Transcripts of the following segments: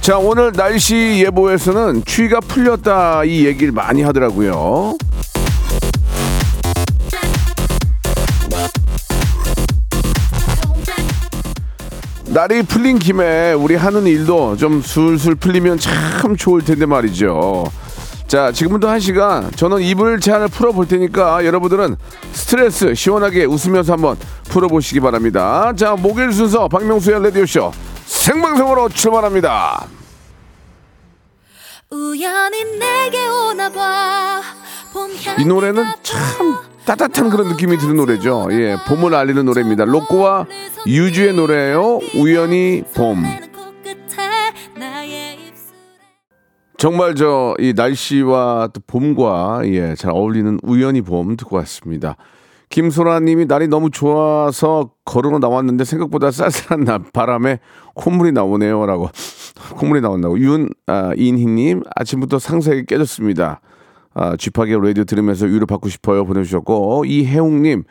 자, 오늘 날씨 예보에서는 추위가 풀렸다 이 얘기를 많이 하더라고요. 날이 풀린 김에 우리 하는 일도 좀 술술 풀리면 참 좋을 텐데 말이죠. 자, 지금부터 한 시간 저는 이불 제한을 풀어볼 테니까 여러분들은 스트레스 시원하게 웃으면서 한번 풀어보시기 바랍니다. 자, 목요일 순서 박명수의 라디오쇼 생방송으로 출발합니다. 이 노래는 참 따뜻한 그런 느낌이 드는 노래죠. 예, 봄을 알리는 노래입니다. 로꼬와 유주의 노래예요. 우연히 봄. 정말 저 이 날씨와 또 봄과 예, 잘 어울리는 우연히 봄 듣고 왔습니다. 김소라님이 날이 너무 좋아서 걸으러 나왔는데 생각보다 쌀쌀한 날 바람에 콧물이 나오네요라고 콧물이 나온다고 윤인희님 아침부터 상세하게 깨졌습니다. 아, 쥐파게 라디오 들으면서 위로 받고 싶어요 보내주셨고 이혜웅님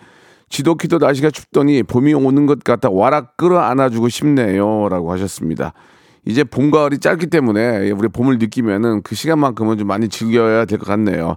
지도키도 날씨가 춥더니 봄이 오는 것 같아 와락 끌어 안아주고 싶네요라고 하셨습니다. 이제 봄 가을이 짧기 때문에 우리 봄을 느끼면은 그 시간만큼은 좀 많이 즐겨야 될 것 같네요.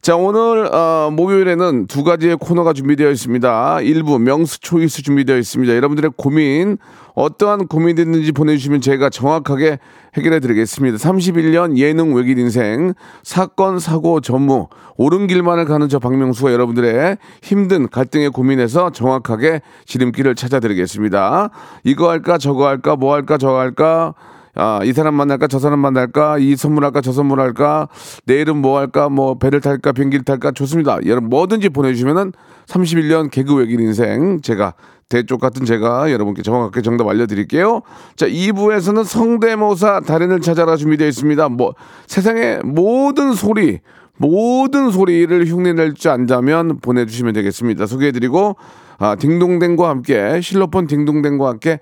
자 오늘 어, 목요일에는 두 가지의 코너가 준비되어 있습니다. 일부 명수 초이스 준비되어 있습니다. 여러분들의 고민 어떠한 고민이 있는지 보내주시면 제가 정확하게 해결해 드리겠습니다. 31년 예능 외길 인생 사건 사고 전무 옳은 길만을 가는 저 박명수가 여러분들의 힘든 갈등의 고민에서 정확하게 지름길을 찾아 드리겠습니다. 이거 할까 저거 할까 뭐 할까 저거 할까 아, 이 사람 만날까 저 사람 만날까 이 선물할까 저 선물할까 내일은 뭐 할까 뭐 배를 탈까 비행기를 탈까 좋습니다. 여러분 뭐든지 보내주시면은 31년 개그 외길 인생 제가 대쪽 같은 제가 여러분께 정확하게 정답 알려드릴게요. 자 2부에서는 성대모사 달인을 찾아라 준비되어 있습니다. 뭐 세상의 모든 소리 모든 소리를 흉내낼 줄 안다면 보내주시면 되겠습니다. 소개해드리고 아, 딩동댕과 함께 실로폰 딩동댕과 함께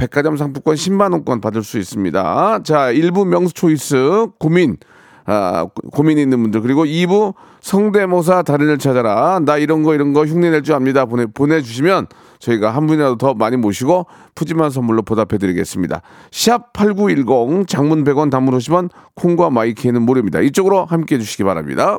백화점 상품권 10만 원권 받을 수 있습니다. 자, 1부 명수 초이스 고민 아, 고민 있는 분들 그리고 2부 성대모사 달인을 찾아라. 나 이런 거 이런 거 흉내낼 줄 압니다. 보내 보내주시면 저희가 한 분이라도 더 많이 모시고 푸짐한 선물로 보답해 드리겠습니다. 샵 8910 장문 100원 단문 50원 콩과 마이키에는 무료입니다. 이쪽으로 함께 해 주시기 바랍니다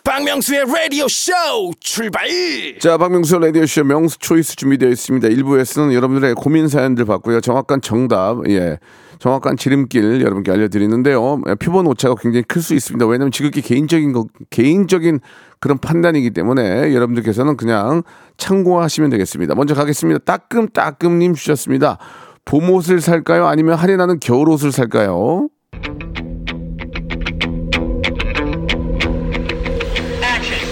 박명수의 라디오 쇼 출발. 자, 박명수 라디오 쇼 명수 초이스 준비되어 있습니다. 1부에서는 여러분들의 고민 사연들 받고요. 정확한 정답, 예. 정확한 지름길 여러분께 알려드리는데요. 예, 표본 오차가 굉장히 클 수 있습니다. 왜냐하면 지극히 개인적인 거, 개인적인 그런 판단이기 때문에 여러분들께서는 그냥 참고하시면 되겠습니다. 먼저 가겠습니다. 따끔따끔님 주셨습니다. 봄옷을 살까요? 아니면 할인하는 겨울옷을 살까요?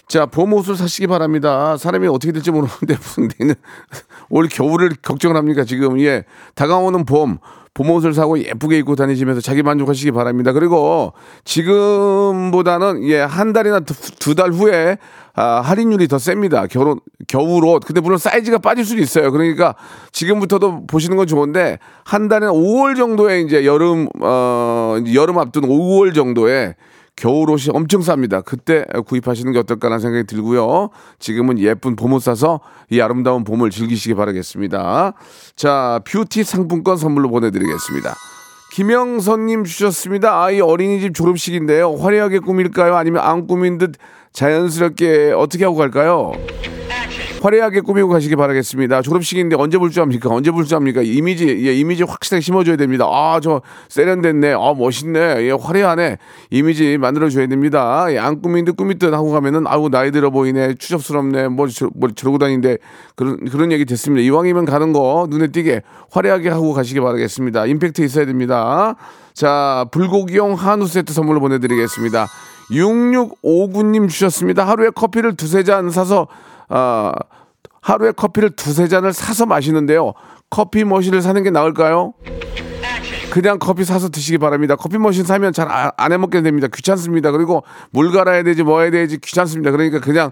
자, 봄 옷을 사시기 바랍니다. 사람이 어떻게 될지 모르는데 무슨 내년 올 겨울을 걱정을 합니까 지금? 예, 다가오는 봄. 봄 옷을 사고 예쁘게 입고 다니시면서 자기 만족하시기 바랍니다. 그리고 지금보다는 예, 한 달이나 두 달 후에 아, 할인율이 더 셉니다. 결혼 겨울 옷. 근데 물론 사이즈가 빠질 수도 있어요. 그러니까 지금부터도 보시는 건 좋은데 한 달에 5월 정도에 이제 여름 어 여름 앞둔 5월 정도에 겨울옷이 엄청 쌉니다. 그때 구입하시는 게 어떨까라는 생각이 들고요. 지금은 예쁜 봄옷 사서 이 아름다운 봄을 즐기시기 바라겠습니다. 자, 뷰티 상품권 선물로 보내드리겠습니다. 김영선님 주셨습니다. 아이 어린이집 졸업식인데요. 화려하게 꾸밀까요? 아니면 안 꾸민 듯 자연스럽게 어떻게 하고 갈까요? 화려하게 꾸미고 가시기 바라겠습니다. 졸업식인데 언제 압니까? 언제 압니까? 이미지, 예, 이미지 확실하게 심어줘야 됩니다. 아, 저 세련됐네. 아, 멋있네. 예, 화려하네. 이미지 만들어줘야 됩니다. 예, 안 꾸민 듯 꾸민 듯 하고 가면은, 아우, 나이 들어 보이네. 추접스럽네. 뭐, 저, 뭐 저러고 다니는데 그런, 그런 얘기 됐습니다. 이왕이면 가는 거 눈에 띄게 화려하게 하고 가시기 바라겠습니다. 임팩트 있어야 됩니다. 자, 불고기용 한우 세트 선물로 보내드리겠습니다. 6659님 주셨습니다. 하루에 커피를 두세 잔 사서, 아, 하루에 커피를 두세 잔을 사서 마시는데요. 커피 머신을 사는 게 나을까요? 그냥 커피 사서 드시기 바랍니다. 커피 머신 사면 잘 안 해먹게 됩니다. 귀찮습니다. 그리고 물 갈아야 되지 뭐 해야 되지 귀찮습니다. 그러니까 그냥 아,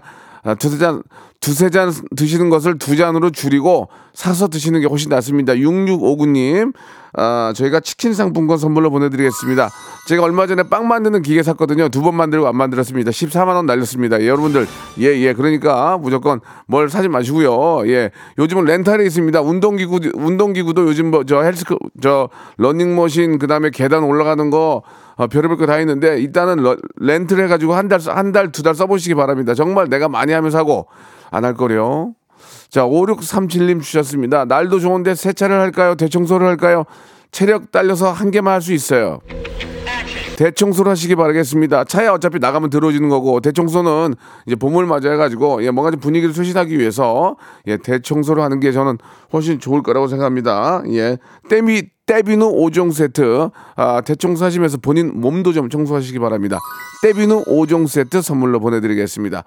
두세 잔 두세 잔 드시는 것을 두 잔으로 줄이고 사서 드시는 게 훨씬 낫습니다. 6659님 아, 저희가 치킨 상품권 선물로 보내드리겠습니다. 제가 얼마 전에 빵 만드는 기계 샀거든요. 두 번 만들고 안 만들었습니다. 14만 원 날렸습니다. 예, 여러분들 예 예 그러니까 무조건 뭘 사지 마시고요. 예 요즘은 렌탈에 있습니다. 운동기구 운동기구도 요즘 뭐 저 헬스 저 러닝머신 그 다음에 계단 올라가는 거 어, 별의별 거 다 있는데 일단은 러- 렌트를 해가지고 한 달 한 달 두 달 써보시기 바랍니다. 정말 내가 많이 하면서 하고 안 할 거요. 자, 5637님 주셨습니다. 날도 좋은데 세차를 할까요? 대청소를 할까요? 체력 딸려서 한 개만 할 수 있어요. 대청소를 하시기 바라겠습니다. 차에 어차피 나가면 들어오지는 거고 대청소는 이제 봄을 맞아 해가지고 예, 뭔가 좀 분위기를 소실하기 위해서 예, 대청소를 하는 게 저는 훨씬 좋을 거라고 생각합니다. 예, 떼비 떼비누 5종 세트 아, 대청소 하시면서 본인 몸도 좀 청소하시기 바랍니다. 떼비누 5종 세트 선물로 보내드리겠습니다.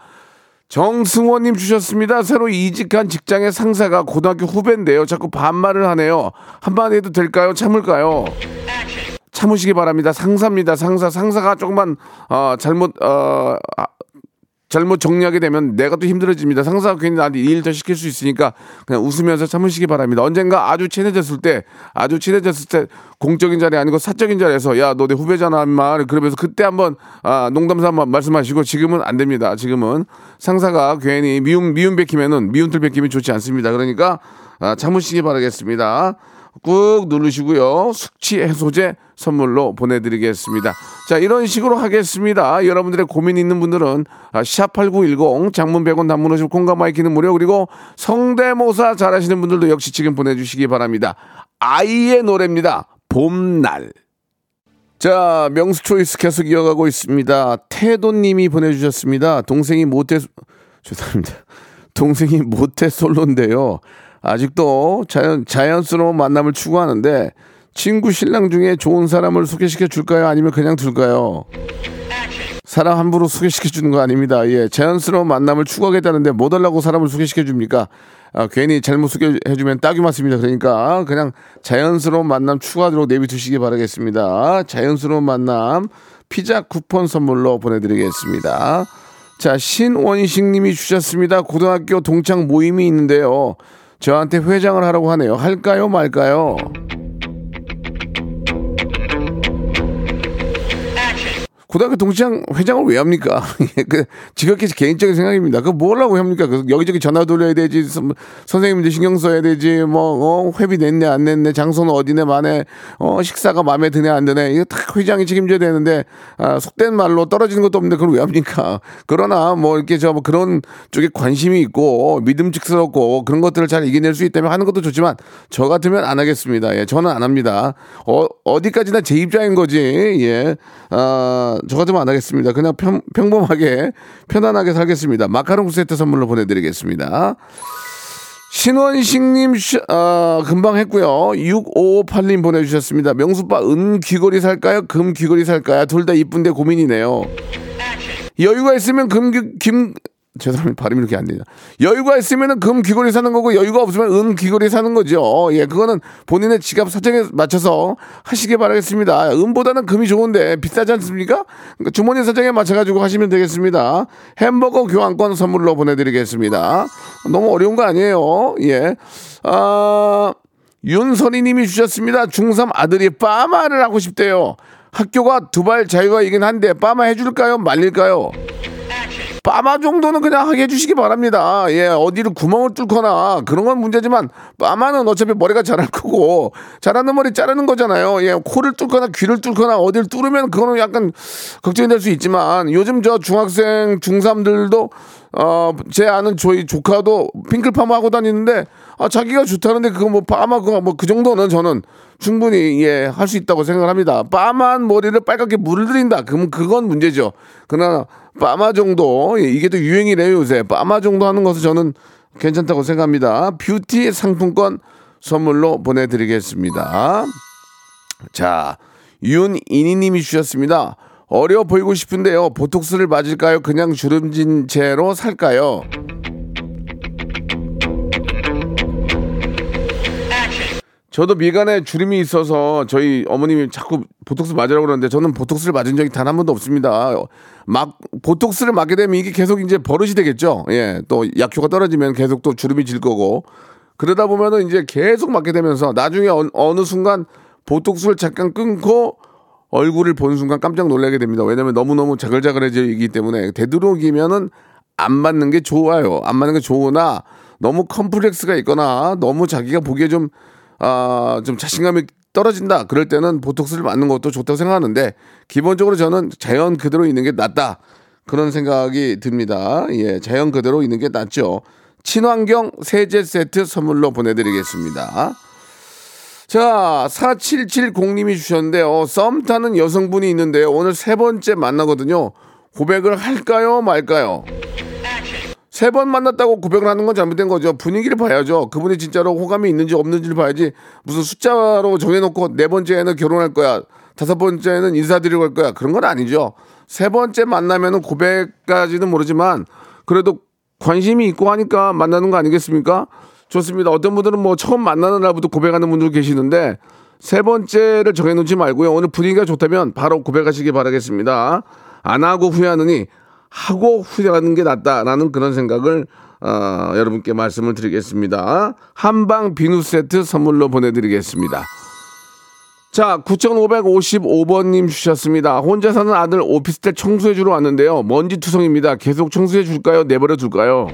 정승원님 주셨습니다. 새로 이직한 직장의 상사가 고등학교 후배인데요. 자꾸 반말을 하네요. 한마디 해도 될까요? 참을까요? 참으시기 바랍니다. 상사입니다. 상사. 상사가 조금만 어, 잘못 어, 아, 잘못 정리하게 되면 내가 또 힘들어집니다. 상사가 괜히 나한테 일 더 시킬 수 있으니까 그냥 웃으면서 참으시기 바랍니다. 언젠가 아주 친해졌을 때, 아주 친해졌을 때 공적인 자리 아니고 사적인 자리에서 야, 너 내 후배잖아, 인마. 그러면서 그때 한번 아, 농담 삼아 말씀하시고 지금은 안 됩니다. 지금은 상사가 괜히 미움, 미운털 박히면은 미운털 박히면 좋지 않습니다. 그러니까 아, 참으시기 바라겠습니다. 꾹 누르시고요. 숙취 해소제 선물로 보내드리겠습니다. 자, 이런 식으로 하겠습니다. 여러분들의 고민 있는 분들은 아, 샵8910 장문 100원 단문 50 콩과 my K는 무료 그리고 성대모사 잘하시는 분들도 역시 지금 보내주시기 바랍니다. 아이의 노래입니다. 봄날. 자, 명수 초이스 계속 이어가고 있습니다. 태도님이 보내주셨습니다. 동생이 모태, 죄송합니다. 동생이 모태 솔로인데요. 아직도 자연, 자연스러운 만남을 추구하는데 친구 신랑 중에 좋은 사람을 소개시켜 줄까요? 아니면 그냥 둘까요? 사람 함부로 소개시켜 주는 거 아닙니다. 예, 자연스러운 만남을 추구하겠다는데 뭐 달라고 사람을 소개시켜 줍니까? 아, 괜히 잘못 소개해 주면 딱이 맞습니다. 그러니까 그냥 자연스러운 만남 추구하도록 내비두시기 바라겠습니다. 자연스러운 만남 피자 쿠폰 선물로 보내드리겠습니다. 자, 신원식 님이 주셨습니다. 고등학교 동창 모임이 있는데요. 저한테 회장을 하라고 하네요. 할까요, 말까요? 고등학교 동창 회장을 왜 합니까? 예, 그 지극히 개인적인 생각입니다. 그 뭐라고 합니까? 그 여기저기 전화 돌려야 되지, 선- 선생님들 신경 써야 되지, 뭐 어, 회비 냈네 안 냈네, 장소는 어디네 마네, 어 식사가 마음에 드네 안 드네, 이거 다 회장이 책임져야 되는데 아, 속된 말로 떨어지는 것도 없는데 그걸 왜 합니까? 그러나 뭐 이렇게 저 뭐 그런 쪽에 관심이 있고 믿음직스럽고 그런 것들을 잘 이겨낼 수 있다면 하는 것도 좋지만 저 같으면 안 하겠습니다. 예, 저는 안 합니다. 어, 어디까지나 제 입장인 거지. 예. 아, 저 같으면 안 하겠습니다. 그냥 평, 평범하게 편안하게 살겠습니다. 마카롱 세트 선물로 보내드리겠습니다. 신원식님 시- 아, 금방 했고요. 6558님 보내주셨습니다. 명수빠 은 귀걸이 살까요? 금 귀걸이 살까요? 둘 다 이쁜데 고민이네요. 여유가 있으면 금, 귀- 김, 죄송합니다. 발음이 이렇게 안 되냐. 여유가 있으면 금 귀걸이 사는 거고, 여유가 없으면 은 귀걸이 사는 거죠. 예, 그거는 본인의 지갑 사정에 맞춰서 하시길 바라겠습니다. 은보다는 금이 좋은데 비싸지 않습니까? 그러니까 주머니 사정에 맞춰가지고 하시면 되겠습니다. 햄버거 교환권 선물로 보내드리겠습니다. 너무 어려운 거 아니에요. 예. 아, 윤선희 님이 주셨습니다. 중3 아들이 빠마를 하고 싶대요. 학교가 두발 자유가이긴 한데 빠마 해줄까요? 말릴까요? 빠마 정도는 그냥 하게 해주시기 바랍니다. 예, 어디를 구멍을 뚫거나 그런 건 문제지만 빠마는 어차피 머리가 자랄 거고 자라는 머리 자르는 거잖아요. 예, 코를 뚫거나 귀를 뚫거나 어디를 뚫으면 그거는 약간 걱정이 될 수 있지만 요즘 저 중학생 중3들도 어, 제 아는 저희 조카도 핑클 파마 하고 다니는데 아, 자기가 좋다는데 그거 뭐 파마 그거 뭐 그 정도는 저는 충분히 예, 할 수 있다고 생각을 합니다. 빠만 머리를 빨갛게 물을 들인다. 그러면 그건 문제죠. 그러나 빠마 정도 예, 이게 또 유행이래요, 요새. 빠마 정도 하는 것은 저는 괜찮다고 생각합니다. 뷰티 상품권 선물로 보내 드리겠습니다. 자, 윤이니 님이 주셨습니다. 어려 보이고 싶은데요. 보톡스를 맞을까요? 그냥 주름진 채로 살까요? 저도 미간에 주름이 있어서 저희 어머님이 자꾸 보톡스 맞으라고 그러는데 저는 보톡스를 맞은 적이 단 한 번도 없습니다. 막 보톡스를 맞게 되면 이게 계속 이제 버릇이 되겠죠. 예, 또 약효가 떨어지면 계속 또 주름이 질 거고 그러다 보면은 이제 계속 맞게 되면서 나중에 어, 어느 순간 보톡스를 잠깐 끊고 얼굴을 보는 순간 깜짝 놀라게 됩니다. 왜냐면 너무너무 자글자글해지기 때문에 되도록이면은 안 맞는 게 좋아요. 안 맞는 게 좋으나 너무 컴플렉스가 있거나 너무 자기가 보기에 좀, 아, 좀 자신감이 떨어진다. 그럴 때는 보톡스를 맞는 것도 좋다고 생각하는데 기본적으로 저는 자연 그대로 있는 게 낫다. 그런 생각이 듭니다. 예, 자연 그대로 있는 게 낫죠. 친환경 세제 세트 선물로 보내드리겠습니다. 자, 4770님이 주셨는데요. 썸 타는 여성분이 있는데요. 오늘 세 번째 만나거든요. 고백을 할까요, 말까요? 세 번 만났다고 고백을 하는 건 잘못된 거죠. 분위기를 봐야죠. 그분이 진짜로 호감이 있는지 없는지를 봐야지. 무슨 숫자로 정해놓고 네 번째에는 결혼할 거야. 다섯 번째는 인사드리고 할 거야. 그런 건 아니죠. 세 번째 만나면은 고백까지는 모르지만 그래도 관심이 있고 하니까 만나는 거 아니겠습니까? 좋습니다. 어떤 분들은 뭐 처음 만나는 날부터 고백하는 분들 계시는데 세 번째를 정해놓지 말고요. 오늘 분위기가 좋다면 바로 고백하시기 바라겠습니다. 안 하고 후회하느니 하고 후회하는 게 낫다라는 그런 생각을 어, 여러분께 말씀을 드리겠습니다. 한방 비누 세트 선물로 보내드리겠습니다. 자, 9,555번님 주셨습니다. 혼자 사는 아들 오피스텔 청소해주러 왔는데요. 먼지 투성입니다. 계속 청소해 줄까요? 내버려 둘까요?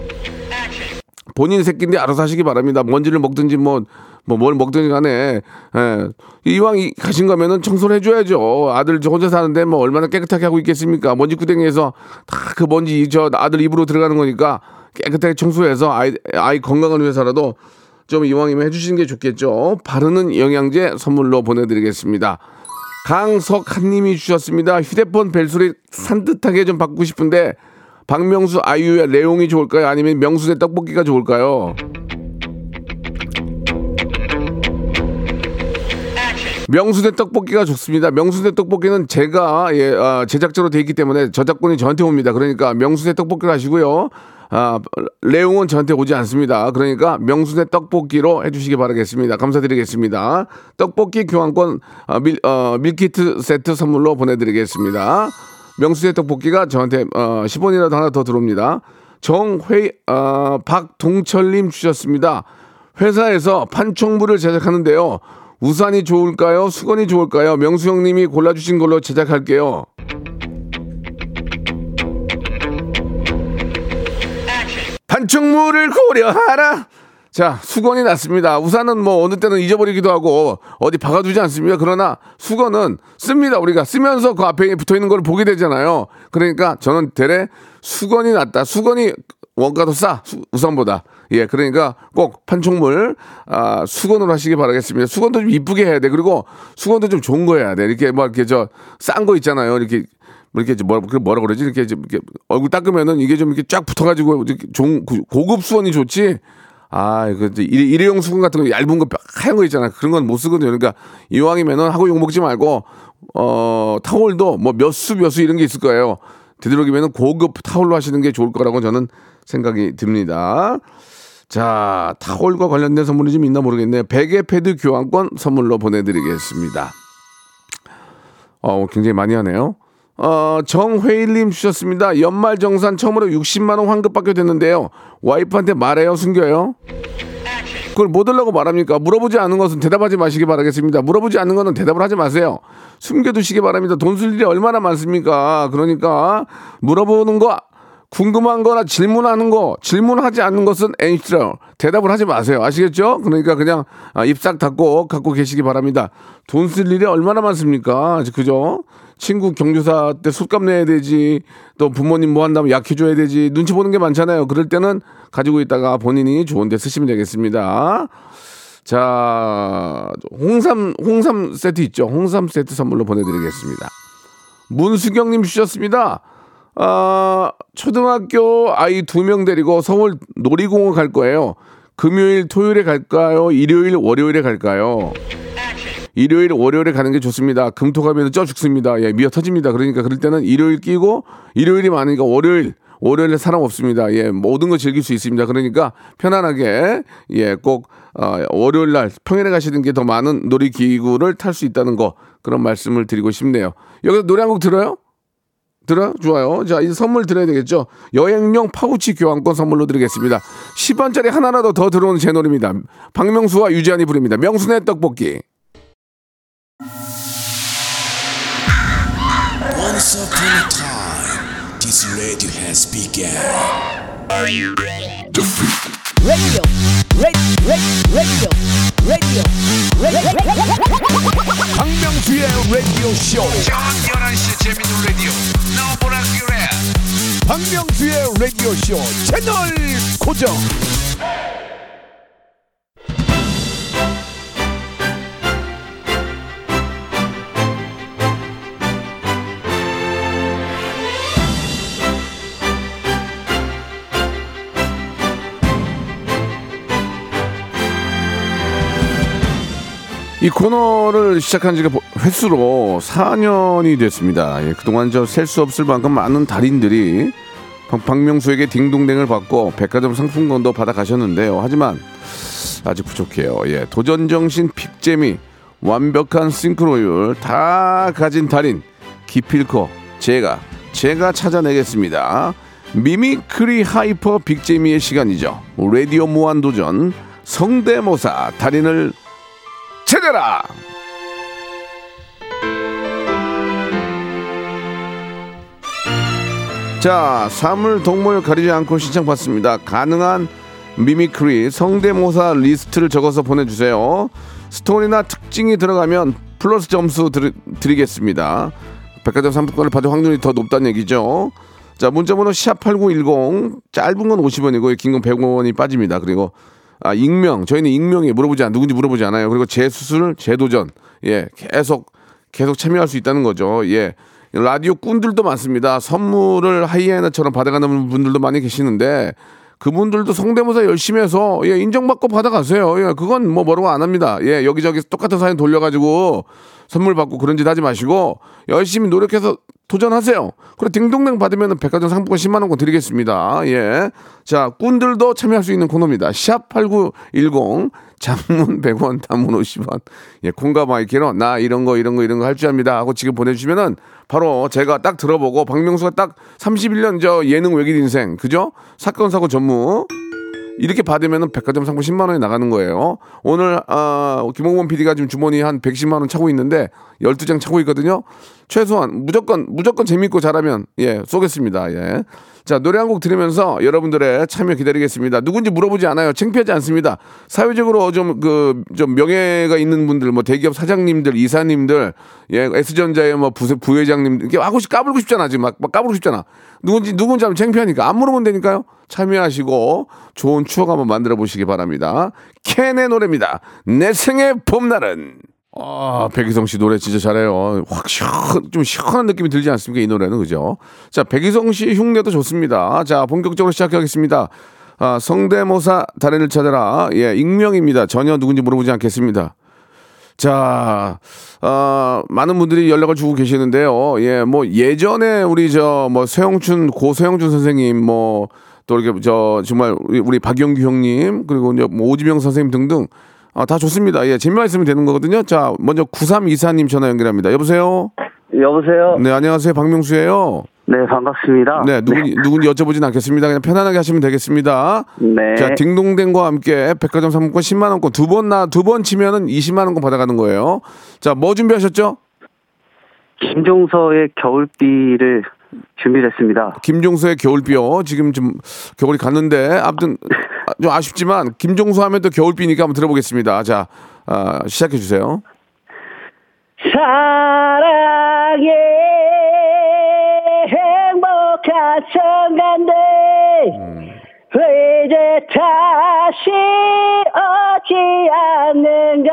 본인 새끼인데 알아서 하시기 바랍니다. 먼지를 먹든지 뭐, 뭐 뭘 먹든지 간에, 예. 이왕 이- 가신 거면은 청소를 해줘야죠. 아들 저 혼자 사는데 뭐 얼마나 깨끗하게 하고 있겠습니까? 먼지 구덩이에서 다 그 먼지 저 아들 입으로 들어가는 거니까 깨끗하게 청소해서 아이, 아이 건강을 위해서라도 좀 이왕이면 해주시는 게 좋겠죠. 바르는 영양제 선물로 보내드리겠습니다. 강석한님이 주셨습니다. 휴대폰 벨소리 산뜻하게 좀 바꾸고 싶은데 박명수 아이유의 레옹이 좋을까요? 아니면 명수의 떡볶이가 좋을까요? 명수대 떡볶이가 좋습니다. 명수대 떡볶이는 제가 예, 아, 제작자로 돼 있기 때문에 저작권이 저한테 옵니다. 그러니까 명수대 떡볶이를 하시고요. 아, 레옹은 저한테 오지 않습니다. 그러니까 명수대 떡볶이로 해주시기 바라겠습니다. 감사드리겠습니다. 떡볶이 교환권 아, 밀, 어, 밀키트 세트 선물로 보내드리겠습니다. 명수대 떡볶이가 저한테 어, 10원이라도 하나 더 들어옵니다. 정회 어, 박동철님 주셨습니다. 회사에서 판촉물을 제작하는데요. 우산이 좋을까요? 수건이 좋을까요? 명수 형님이 골라주신 걸로 제작할게요. 판촉물을 고려하라. 자, 수건이 낫습니다. 우산은 뭐 어느 때는 잊어버리기도 하고 어디 박아두지 않습니까? 그러나 수건은 씁니다. 우리가 쓰면서 그 앞에 붙어 있는 걸 보게 되잖아요. 그러니까 저는 대래 수건이 낫다. 수건이 원가도 싸. 수- 우산보다. 예, 그러니까 꼭 판촉물 아, 수건으로 하시기 바라겠습니다. 수건도 좀 이쁘게 해야 돼. 그리고 수건도 좀 좋은 거 해야 돼. 이렇게 뭐 이렇게 저 싼 거 있잖아요. 이렇게 뭐 이렇게 뭐라 그 뭐라 그러지? 이렇게 좀 이렇게 얼굴 닦으면은 이게 좀 이렇게 쫙 붙어가지고 이렇게 고- 고급 수건이 좋지. 아, 그 일회- 일회용 수건 같은 거 얇은 거 하얀 거 있잖아. 그런 건 못 쓰거든요. 그러니까 이왕이면은 하고 욕 먹지 말고 어 타월도 뭐 몇 수 몇 수 이런 게 있을 거예요. 되도록이면은 고급 타월로 하시는 게 좋을 거라고 저는 생각이 듭니다. 자, 타월과 관련된 선물이 좀 있나 모르겠네요. 베개 패드 교환권 선물로 보내드리겠습니다. 어, 굉장히 많이 하네요. 어, 정회일님 주셨습니다. 연말 정산 처음으로 60만 원 환급 받게 됐는데요. 와이프한테 말해요? 숨겨요? 그걸 뭐 달라고 말합니까? 물어보지 않은 것은 대답하지 마시기 바라겠습니다. 물어보지 않는 것은 대답을 하지 마세요. 숨겨두시기 바랍니다. 돈 쓸 일이 얼마나 많습니까? 그러니까 물어보는 거 궁금한 거나 질문하는 거, 질문하지 않는 것은 NC라 대답을 하지 마세요. 아시겠죠? 그러니까 그냥 아, 입싹 닫고 갖고 계시기 바랍니다. 돈 쓸 일이 얼마나 많습니까? 그죠? 친구 경조사 때 술값 내야 되지, 또 부모님 뭐 한다면 약해 줘야 되지, 눈치 보는 게 많잖아요. 그럴 때는 가지고 있다가 본인이 좋은데 쓰시면 되겠습니다. 자, 홍삼, 홍삼 세트 있죠? 홍삼 세트 선물로 보내드리겠습니다. 문수경님 주셨습니다. 아, 초등학교 아이 두 명 데리고 서울 놀이공원 갈 거예요. 금요일, 토요일에 갈까요? 일요일, 월요일에 갈까요? 일요일, 월요일에 가는 게 좋습니다. 금토 가면 쪄 죽습니다. 예, 미어 터집니다. 그러니까 그럴 때는 일요일 끼고 일요일이 많으니까 월요일, 월요일에 사람 없습니다. 예, 모든 거 즐길 수 있습니다. 그러니까 편안하게 예, 꼭 어, 월요일 날 평일에 가시는 게 더 많은 놀이기구를 탈 수 있다는 거 그런 말씀을 드리고 싶네요. 여기서 노래 한 곡 들어요? 들어요? 좋아요. 자, 이제 선물 드려야 되겠죠? 여행용 파우치 교환권 선물로 드리겠습니다. 10원짜리 하나라도 더 들어오는 제 노래입니다. 박명수와 유지한이 부릅니다. 명순의 떡볶이. Once upon a time, this radio has begun. Radio, radio, radio, radio, radio. 박명수의 라디오 쇼. 저녁 11시 재밌는 라디오. 너보라 그래. 박명수의 라디오 쇼 채널 고정. 이 코너를 시작한 지가 햇수로 4년이 됐습니다. 예, 그동안 저 셀 수 없을 만큼 많은 달인들이 박- 박명수에게 딩동댕을 받고 백화점 상품권도 받아 가셨는데요. 하지만 아직 부족해요. 예, 도전 정신, 빅재미, 완벽한 싱크로율 다 가진 달인 기필코 제가 제가 찾아내겠습니다. mimicry hyper 빅재미의 시간이죠. 라디오 무한 도전 성대모사 달인을 찾아라. 자, 사물 동물 가리지 않고 신청 받습니다. 가능한 mimicry 성대모사 리스트를 적어서 보내주세요. 스토리나 특징이 들어가면 플러스 점수 드, 드리 겠습니다. 백화점 상품권을 받을 확률이 더 높다는 얘기죠. 자, 문자번호 샵8910 짧은 건 50원이고 긴 건 100원이 빠집니다. 그리고 아, 익명. 저희는 익명이 물어보지 않, 누군지 물어보지 않아요. 그리고 재수술, 재도전. 예, 계속, 계속 참여할 수 있다는 거죠. 예. 라디오 꾼들도 많습니다. 선물을 하이에나처럼 받아가는 분들도 많이 계시는데, 그분들도 성대모사 열심히 해서, 예, 인정받고 받아가세요. 예, 그건 뭐 뭐라고 안 합니다. 예, 여기저기 똑같은 사연 돌려가지고 선물 받고 그런 짓 하지 마시고, 열심히 노력해서 도전하세요. 그래 딩동댕 받으면 백화점 상품권 10만 원권 드리겠습니다. 예. 자, 꾼들도 참여할 수 있는 코너입니다. 샵 8910 장문 100원 단문 50원. 예, 콩과 my K로 나 이런 거 이런 거 이런 거 할 줄 압니다 하고 지금 보내 주시면은 바로 제가 딱 들어보고 박명수가 딱 31년 저 예능 외길 인생. 그죠? 사건 사고 전무 이렇게 받으면은 백화점 상품 10만 원이 나가는 거예요. 오늘 아, 김홍범 PD가 지금 주머니 한 110만 원 차고 있는데 12장 차고 있거든요. 최소한 무조건 무조건 재밌고 잘하면 예, 쏘겠습니다. 예. 자, 노래 한 곡 들으면서 여러분들의 참여 기다리겠습니다. 누군지 물어보지 않아요. 창피하지 않습니다. 사회적으로 좀 그 좀 명예가 있는 분들 뭐 대기업 사장님들, 이사님들, 예, S전자의 뭐 부세 부회장님 이렇게 하고 싶 까불고 싶잖아. 지금 막, 막 까불고 싶잖아. 누군지 누군지 하면 창피하니까 안 물어보면 되니까요. 참여하시고 좋은 추억 한번 만들어 보시기 바랍니다. 캔의 노래입니다. 내 생의 봄날은. 아, 백이성 씨 노래 진짜 잘해요. 확 시원, 좀 시원한 느낌이 들지 않습니까? 이 노래는, 그죠? 자, 백이성 씨 흉내도 좋습니다. 자, 본격적으로 시작하겠습니다. 아, 성대모사 달인을 찾아라. 예, 익명입니다. 전혀 누군지 물어보지 않겠습니다. 자, 어, 많은 분들이 연락을 주고 계시는데요. 예, 뭐 예전에 우리 저 뭐 서영춘 고 서영춘 선생님 뭐 또 이렇게 저 정말 우리, 우리 박영규 형님 그리고 이제 뭐 오지명 선생님 등등 아, 다 좋습니다. 예, 재미만 있으면 되는 거거든요. 자, 먼저 9324님 전화 연결합니다. 여보세요? 여보세요? 네, 안녕하세요. 박명수예요. 네, 반갑습니다. 네, 누군지, 누군지 여쭤보진 않겠습니다. 그냥 편안하게 하시면 되겠습니다. 네. 자, 딩동댕과 함께 백화점 상품권 10만 원권 두 번 나 두 번 치면은 20만 원권 받아가는 거예요. 자, 뭐 준비하셨죠? 김종서의 겨울비를 준비됐습니다. 김종서의 겨울비요. 지금 좀 겨울이 갔는데 아무튼 아, 좀 아쉽지만 김종서 하면 또 겨울비니까 한번 들어보겠습니다. 자 아, 시작해 주세요. 사랑해 행복한 순간들 왜 이제 다시 오지 않는가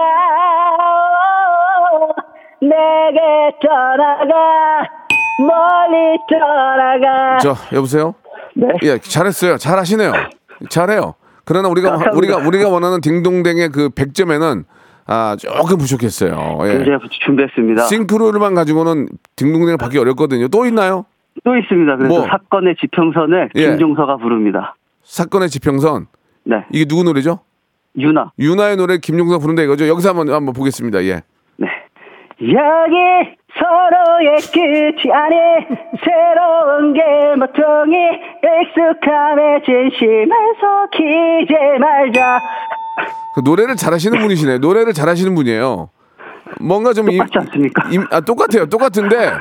내게 떠나가 멀리 떠나가 저 여보세요. 네. 예, 잘했어요. 잘하시네요. 잘해요. 그러나 우리가 감사합니다. 우리가 우리가 원하는 딩동댕의 그 100점에는 아 조금 부족했어요. 예. 제가 준비했습니다. 싱크로율만 가지고는 딩동댕을 받기 어렵거든요. 또 있나요? 또 있습니다. 그래서 뭐? 사건의 지평선을 예. 김종서가 부릅니다. 사건의 지평선. 네. 이게 누구 노래죠? 유나. 유나의 노래 김종서 부른다 이거죠. 여기서 한번 한번 보겠습니다. 예. 네. 여기 서로의 끝이 아닌 새로운 계모통이 익숙함에 진심에서 기재 말자 그 노래를 잘하시는 분이시네. 노래를 잘하시는 분이에요. 뭔가 좀 임- 똑같지 않습니까? 임- 아 똑같아요. 똑같은데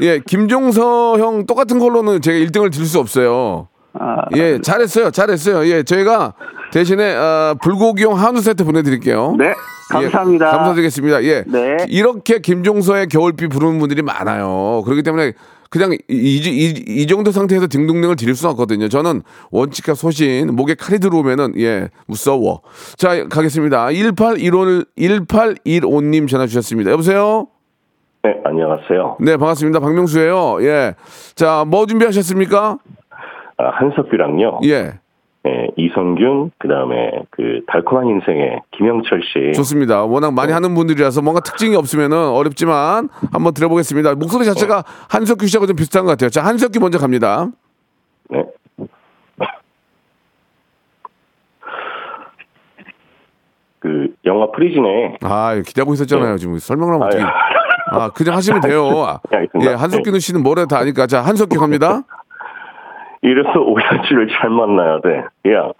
예 김종서 형 똑같은 걸로는 제가 1등을 드릴 수 없어요. 아, 예 잘했어요. 잘했어요. 예 저희가 대신에 아, 불고기용 한우 세트 보내드릴게요. 네. 감사합니다. 예, 감사드리겠습니다. 예. 네. 이렇게 김종서의 겨울비 부르는 분들이 많아요. 그렇기 때문에 그냥 이, 이, 이- 이 정도 상태에서 딩동댕을 드릴 수는 없거든요. 저는 원칙과 소신, 목에 칼이 들어오면은, 예, 무서워. 자, 가겠습니다. 1815, 1815님 전화 주셨습니다. 여보세요? 네, 안녕하세요. 네, 반갑습니다. 박명수예요 예. 자, 뭐 준비하셨습니까? 아, 한석규랑요. 예. 네, 이성균, 그 다음에 그 달콤한 인생의 김영철 씨. 좋습니다. 워낙 많이 하는 분들이라서 뭔가 특징이 없으면은 어렵지만 한번 들어보겠습니다. 목소리 자체가 한석규 씨하고 좀 비슷한 것 같아요. 자, 한석규 먼저 갑니다. 네. 그 영화 프리즌에 아, 기대하고 있었잖아요. 지금 설명을 하면 어떻게. 아, 그냥 하시면 돼요. 아, 네. 예, 한석규 씨는 뭐래 다 아니까. 자, 한석규 갑니다. 이래서 오연지를 잘 만나야 돼. 야,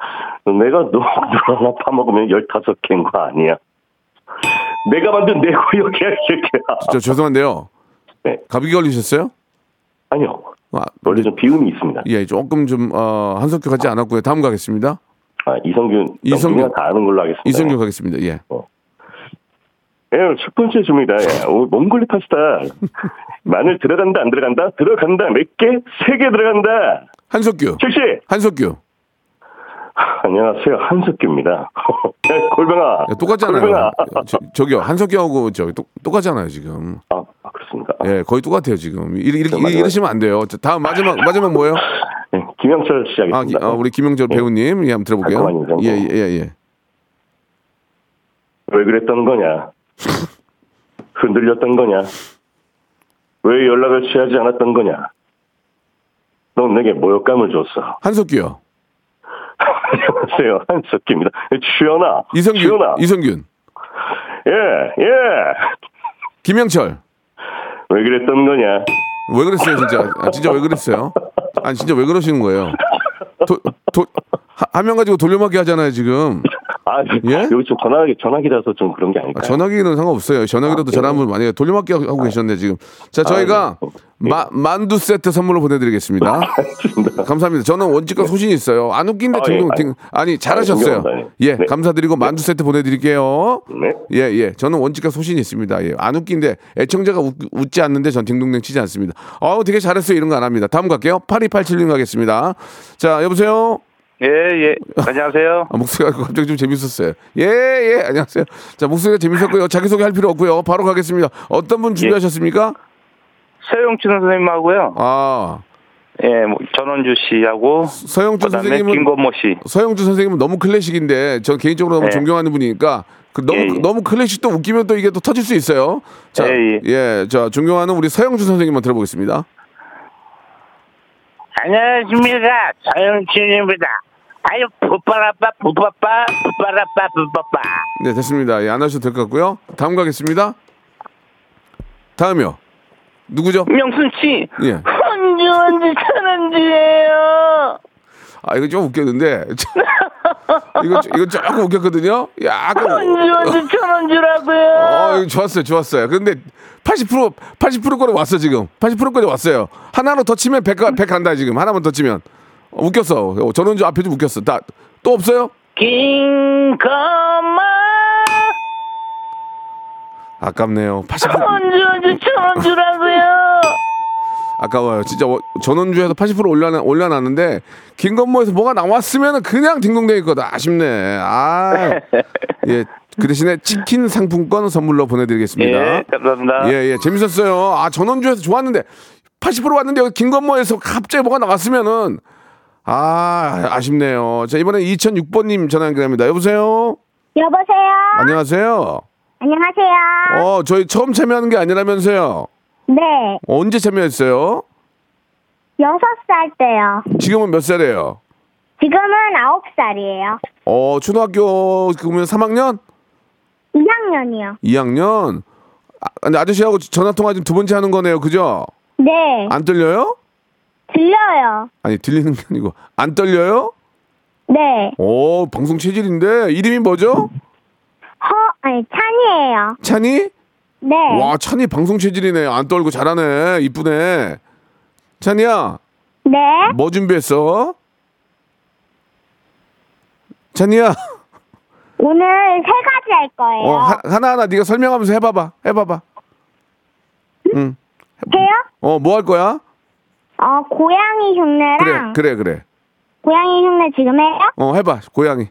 내가 너, 너 하나 파먹으면 15개인 거 아니야. 내가 만든 내 구역이야, 이 새끼야. 저 죄송한데요. 네. 감기 걸리셨어요? 아니요. 아, 원래 좀 비움이 있습니다. 예, 조금 좀 어, 한석규 같지 않았고요. 다음 가겠습니다. 아, 이성균, 이성균. 이성균 다 아는 걸로 하겠습니다. 이성규 가겠습니다. 예. 예, 첫 번째 주입니다. 예. 오, 몽골리 파스타. 마늘 들어간다, 안 들어간다? 들어간다. 몇 개? 세 개 들어간다. 한석규. 즉시! 한석규. 안녕하세요. 한석규입니다. 야, 골뱅아. 야, 똑같잖아요. 골뱅아. 저, 저기요. 한석규하고 저 똑, 똑같잖아요, 지금. 아, 아, 그렇습니까? 예, 거의 똑같아요, 지금. 이렇게, 이렇게, 마지막. 이러시면 안 돼요. 자, 다음 마지막 마지막 뭐예요? 예, 김영철 아, 기- 시작했습니다. 아, 우리 김영철 예. 배우님, 예, 한번 들어볼게요. 달콤한 인생. 예, 예, 예. 왜 그랬던 거냐? 흔들렸던 거냐? 왜 연락을 취하지 않았던 거냐? 넌 내게 모욕감을 줬어. 한석규요. 안녕하세요. 한석규입니다. 주연아. 이성균, 주연아. 이성균. 예, 예. 김영철. 왜 그랬던 거냐? 왜 그랬어요, 진짜? 아, 진짜 왜 그랬어요? 아니, 진짜 왜 그러시는 거예요? 도, 도, 한 명 가지고 돌려막기 하잖아요, 지금. 아, 예? 여기 좀 전화기, 전화기라서 좀 그런 게 아, 아닐까요? 전화기는 상관없어요. 전화기라도 아, 전화 한번 많이. 돌려막기 하고 계셨네, 지금. 자, 저희가 네. 마, 만두 세트 선물로 보내드리겠습니다. 감사합니다. 저는 원칙과 소신이 있어요. 안 웃긴데 아, 등등, 예. 등- 아니, 잘하셨어요. 예, 네. 감사드리고 만두 세트 보내드릴게요. 네. 예, 예. 저는 원칙과 소신이 있습니다. 예. 안 웃긴데 애청자가 웃, 지 않는데 전 딩동댕 치지 않습니다. 어우, 되게 잘했어요. 이런 거 안 합니다. 다음 갈게요. 8287님 가겠습니다. 자, 여보세요? 예, 예. 안녕하세요. 아, 목소리가 갑자기 좀 재밌었어요. 예, 예. 안녕하세요. 자, 목소리가 재밌었고요. 자기소개 할 필요 없고요. 바로 가겠습니다. 어떤 분 준비하셨습니까? 서영춘 선생님하고요. 아, 예, 뭐 전원주 씨하고 서영준 선생님은 김건모 씨. 서영준 선생님은 너무 클래식인데 전 개인적으로 너무 예. 존경하는 분이니까 그 너무 예, 예. 너무 클래식도 웃기면 또 이게 또 터질 수 있어요. 자, 예, 예, 자 존경하는 우리 서영준 선생님만 들어보겠습니다. 안녕하십니까. 서영춘입니다. 아유, 푸빠라빠, 푸빠빠, 푸빠라빠, 푸빠빠. 네, 됐습니다. 예, 안 하셔도 될 것 같고요. 다음 가겠습니다. 다음이요. 누구죠? 명순 씨. 예. 언제 언제 천원지예요. 아 이거 좀 웃겼는데 이거 이거 조금 웃겼거든요. 약간 천원 주라고요? 어, 이거 좋았어요, 좋았어요. 근데 80% 80%까지 왔어 지금. 80%까지 왔어요. 하나로 더 치면 100, 100 간다 지금. 하나만 더 치면 어, 웃겼어. 어, 전원주 앞에 좀 웃겼어. 다, 또 없어요? 긴가마 아깝네요. 80% 언제 언제 천원 주라고요? 아까워요. 진짜 어, 전원주에서 80% 올려놔, 올려놨는데 김건모에서 뭐가 나왔으면 그냥 딩동댕일 거다. 아쉽네. 아, 예. 그 대신에 치킨 상품권 선물로 보내드리겠습니다. 예, 감사합니다. 예, 예, 재밌었어요. 아, 전원주에서 좋았는데 80% 왔는데 여기 김건모에서 갑자기 뭐가 나왔으면은 아, 아쉽네요. 자, 이번에 2006번님 전화 연결합니다. 여보세요? 여보세요? 안녕하세요. 안녕하세요. 어, 저희 처음 참여하는 게 아니라면서요. 네, 언제 참여했어요? 여섯 살 때요. 지금은 몇 살이에요? 지금은 아홉 살이에요. 어, 초등학교 그러면 3학년? 2학년이요. 2학년? 아, 근데 아저씨하고 전화 통화 지금 두 번째 하는 거네요. 그죠? 네, 안 떨려요? 들려요. 아니, 들리는 게 아니고 안 떨려요? 네, 오, 방송 체질인데 이름이 뭐죠? 허, 아니, 찬이에요. 찬이? 네, 와, 찬이 방송 체질이네. 안 떨고 잘하네. 이쁘네. 찬이야, 네, 뭐 준비했어? 찬이야, 오늘 세 가지 할 거예요. 어, 하, 하나하나 네가 설명하면서 해봐봐. 해봐봐. 응. 해요? 어, 뭐 할 거야? 어, 고양이 그래, 흉내랑 그래, 그래. 고양이 흉내 지금 해요? 어, 해봐. 고양이.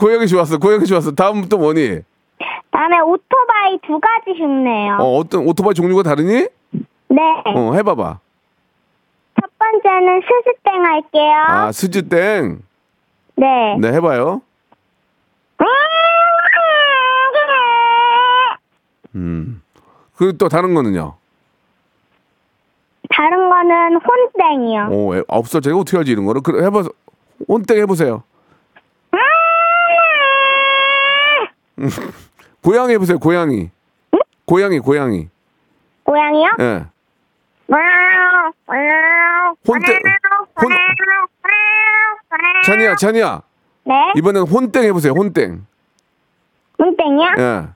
고양이 좋았어. 고양이 좋았어. 다음 또 뭐니? 다음에 오토바이 두 가지 흉내요. 어, 어떤 오토바이 종류가 다르니? 네. 어, 해봐봐. 첫 번째는 스스땡 할게요. 아, 스즈땡. 네. 네, 해봐요. 음. 그리고 또 다른 거는요? 다른 거는 혼땡이요. 오, 애- 아홉 살 제가 어떻게 알지 이런 거를? 그래, 해봐. 온땡 해보세요. 고양이 해보세요. 고양이. 고양이, 고양이. 고양이요? 예. 혼땡. 혼. 찬이야, 찬이야. 네. 이번엔 혼땡 해보세요. 혼땡. 혼땡이요? 예.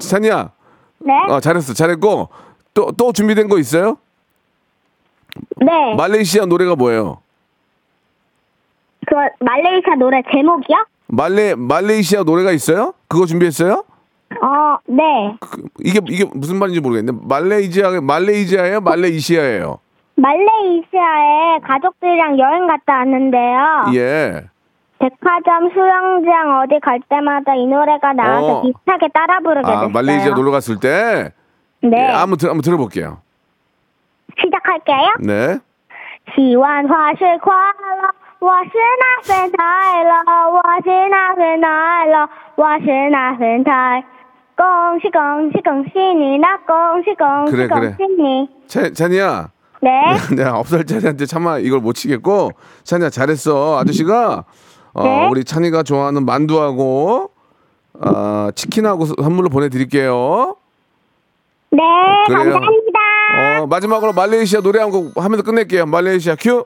찬이야. 네. 아, 잘했어. 잘했고. 또, 또 준비된 거 있어요? 네. 말레이시아 노래가 뭐예요? 그 말레이시아 노래 제목이요? 말레 말레이시아 노래가 있어요? 그거 준비했어요? 어, 네. 그, 이게 이게 무슨 말인지 모르겠는데 말레이시아 말레이시아예요? 말레이시아예요? 말레이시아에 가족들이랑 여행 갔다 왔는데요. 예. 백화점 수영장 어디 갈 때마다 이 노래가 나와서 어. 비슷하게 따라 부르게 아, 됐어요. 말레이시아 놀러 갔을 때. 네. 예, 한번 들, 한번 들어볼게요. 시작할게요. 네. 시완 화실 콰라 我是那份快乐，我是那份快乐，我是那份快。恭喜恭喜恭喜你啦！恭喜恭喜 그래, 恭 그래. 喜你！ 찬, 찬이야. 네. 내가 아홉 살짜리한테 차마 이걸 못 치겠고, 찬이야, 잘했어. 아저씨가, 어, 네. 우리 찬이가 좋아하는 만두하고, 어, 치킨하고 선물로 보내드릴게요. 네, 그래요. 감사합니다. 어, 마지막으로 말레이시아 노래 한 곡 하면서 끝낼게요. 말레이시아 큐.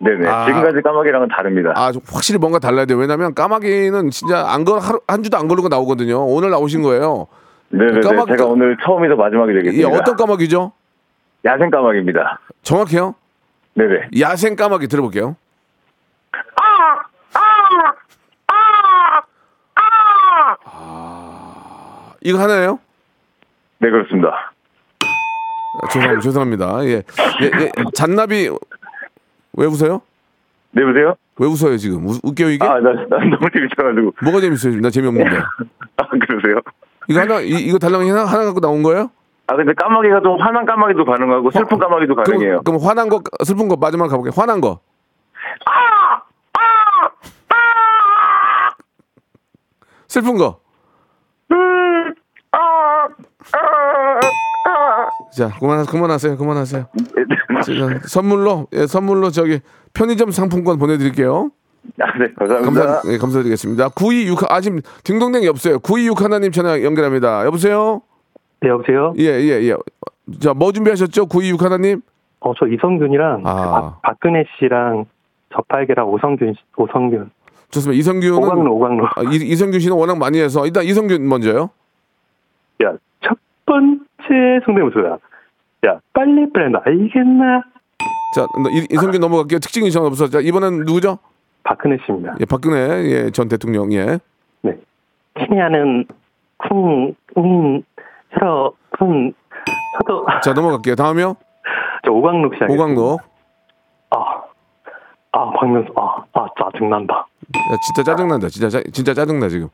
네네. 아. 지금까지 까마귀랑은 다릅니다. 아, 좀 확실히 뭔가 달라야 돼요. 왜냐면 까마귀는 진짜 안 걸, 하루, 한 주도 안 걸리고 나오거든요. 오늘 나오신 거예요. 네네네. 까마귀- 제가 오늘 처음이자 마지막이 예, 되겠습니다. 어떤 까마귀죠? 야생 까마귀입니다. 정확해요? 네네. 야생 까마귀 들어볼게요. 이거 하나예요? 네, 그렇습니다. 아, 죄송합니다. 죄송합니다. 예. 예, 예. 잔나비 왜 웃어요? 네, 여보세요? 왜 웃어요 지금? 우, 웃겨요 이게? 아, 나, 나 너무 재밌어가지고. 뭐가 재밌어요? 지금? 나 재미없는데. 아, 그러세요? 이거 하나 이, 이거 달랑이 하나 하나 갖고 나온 거예요? 아 근데 까마귀가 좀 화난 까마귀도 가능하고 슬픈 까마귀도 가능해요. 그럼, 그럼 화난 거 슬픈 거 마지막 가볼게요. 화난 거. 슬픈 거. 자, 그만 그만하세요. 그만하세요. 자, 선물로 예, 선물로 저기 편의점 상품권 보내 드릴게요. 아, 네, 감사합니다. 감사, 예, 감사드리겠습니다. 926 아 지금 딩동댕이 없어요. 926 하나님 전화 연결합니다. 여보세요. 네, 여보세요? 예, 예, 예. 자, 뭐 준비하셨죠? 926 하나님. 어, 저 이성균이랑 아. 박, 박근혜 씨랑 저팔계랑 오성균, 씨- 오성균. 좋습니다. 이성균은 오광로, 오광로. 아, 이, 이성균 씨는 워낙 많이 해서 일단 이성균 먼저요. 야, 첫 번째 성대모사야. 야, 빨리빨리 너 알겠나? 자, 이, 이성균 넘어갈게요. 특징이 전 없어. 자, 이번엔 누구죠? 박근혜 씨입니다. 예, 박근혜 예, 전 대통령 예. 네. 케냐는 쿵, 쿵, 싫어, 쿵, 저도. 자, 넘어갈게요. 다음이요. 저 오광록 씨. 오광록. 아, 아, 박명수, 아, 아, 짜증난다. 야, 진짜 짜증난다. 진짜 짜, 진짜 짜증나 지금.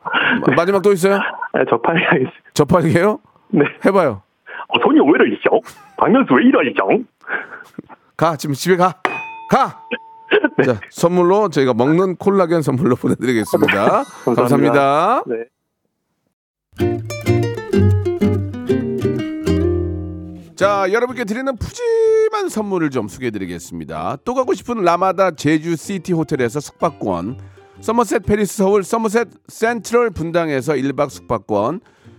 마, 마지막 또 있어요? 아, 저팔계 하겠습니다. 저팔이에요? 네. 해봐요. 어, 손이 왜 이러시죠? 박명수 왜 이러시죠? 가 지금 집에 가. 가. 네. 자, 선물로 저희가 먹는 콜라겐 선물로 보내드리겠습니다. 감사합니다. 네. 자, 여러분께 드리는 푸짐한 선물을 좀 소개해드리겠습니다. 또 가고 싶은 라마다 제주 시티 호텔에서 숙박권, 서머셋 팰리스 서울 서머셋 센트럴 분당에서 1박 숙박권,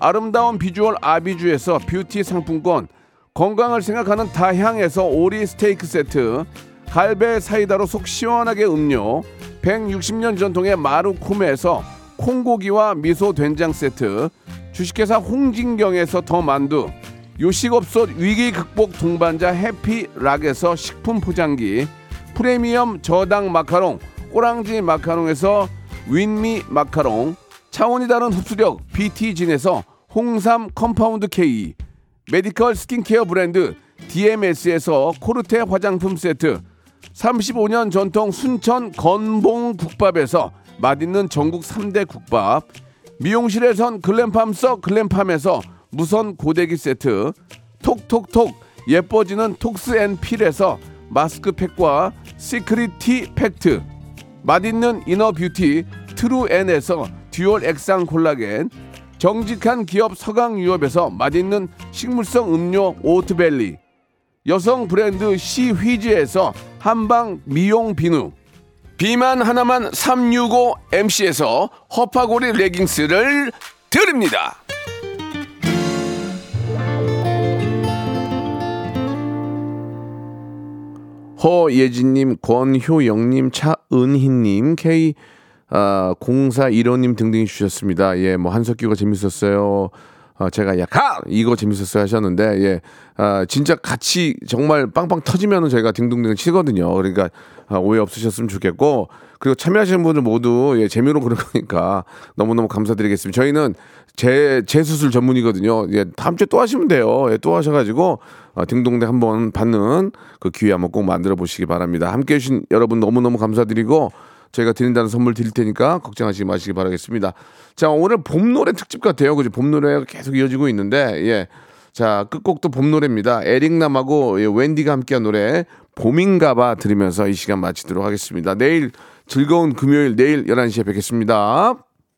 아름다운 비주얼 아비주에서 뷰티 상품권 건강을 생각하는 다향에서 오리 스테이크 세트 갈배 사이다로 속 시원하게 음료 160년 전통의 마루코메에서 콩고기와 미소 된장 세트 주식회사 홍진경에서 더 만두 요식업소 위기 극복 동반자 해피락에서 식품 포장기 프리미엄 저당 마카롱 꼬랑지 마카롱에서 윈미 마카롱 차원이 다른 흡수력 BT진에서 홍삼 컴파운드 K 메디컬 스킨케어 브랜드 DMS에서 코르테 화장품 세트 35년 전통 순천 건봉 국밥에서 맛있는 전국 3대 국밥 미용실에선 글램팜 써 글램팜에서 무선 고데기 세트 톡톡톡 예뻐지는 톡스앤필에서 마스크팩과 시크릿 티 팩트 맛있는 이너 뷰티 트루엔에서 듀얼 액상 콜라겐 정직한 기업 서강유업에서 맛있는 식물성 음료 오트벨리 여성 브랜드 시휘즈에서 한방 미용 비누 비만 하나만 365MC에서 허파고리 레깅스를 드립니다. 허예진님, 권효영님, 차은희님, K 아, 0415님 등등 주셨습니다. 예, 뭐 한석규가 재밌었어요. 아, 제가 야, 가! 이거 재밌었어요 하셨는데, 예, 아, 진짜 같이 정말 빵빵 터지면은 저희가 딩동댕 치거든요. 그러니까 아, 오해 없으셨으면 좋겠고, 그리고 참여하시는 분들 모두 예, 재미로 그런 거니까 너무너무 감사드리겠습니다. 저희는 재, 재수술 전문이거든요. 예, 다음 주에 또 하시면 돼요. 예, 또 하셔가지고, 아, 딩동댕 한번 받는 그 기회 한번 꼭 만들어 보시기 바랍니다. 함께 해주신 여러분 너무너무 감사드리고, 저희가 드린다는 선물 드릴 테니까 걱정하지 마시기 바라겠습니다. 자, 오늘 봄 노래 특집 같아요. 그죠? 봄 노래가 계속 이어지고 있는데, 예. 자, 끝곡도 봄 노래입니다. 에릭남하고 예, 웬디가 함께한 노래, 봄인가봐 들으면서 이 시간 마치도록 하겠습니다. 내일 즐거운 금요일, 내일 11시에 뵙겠습니다.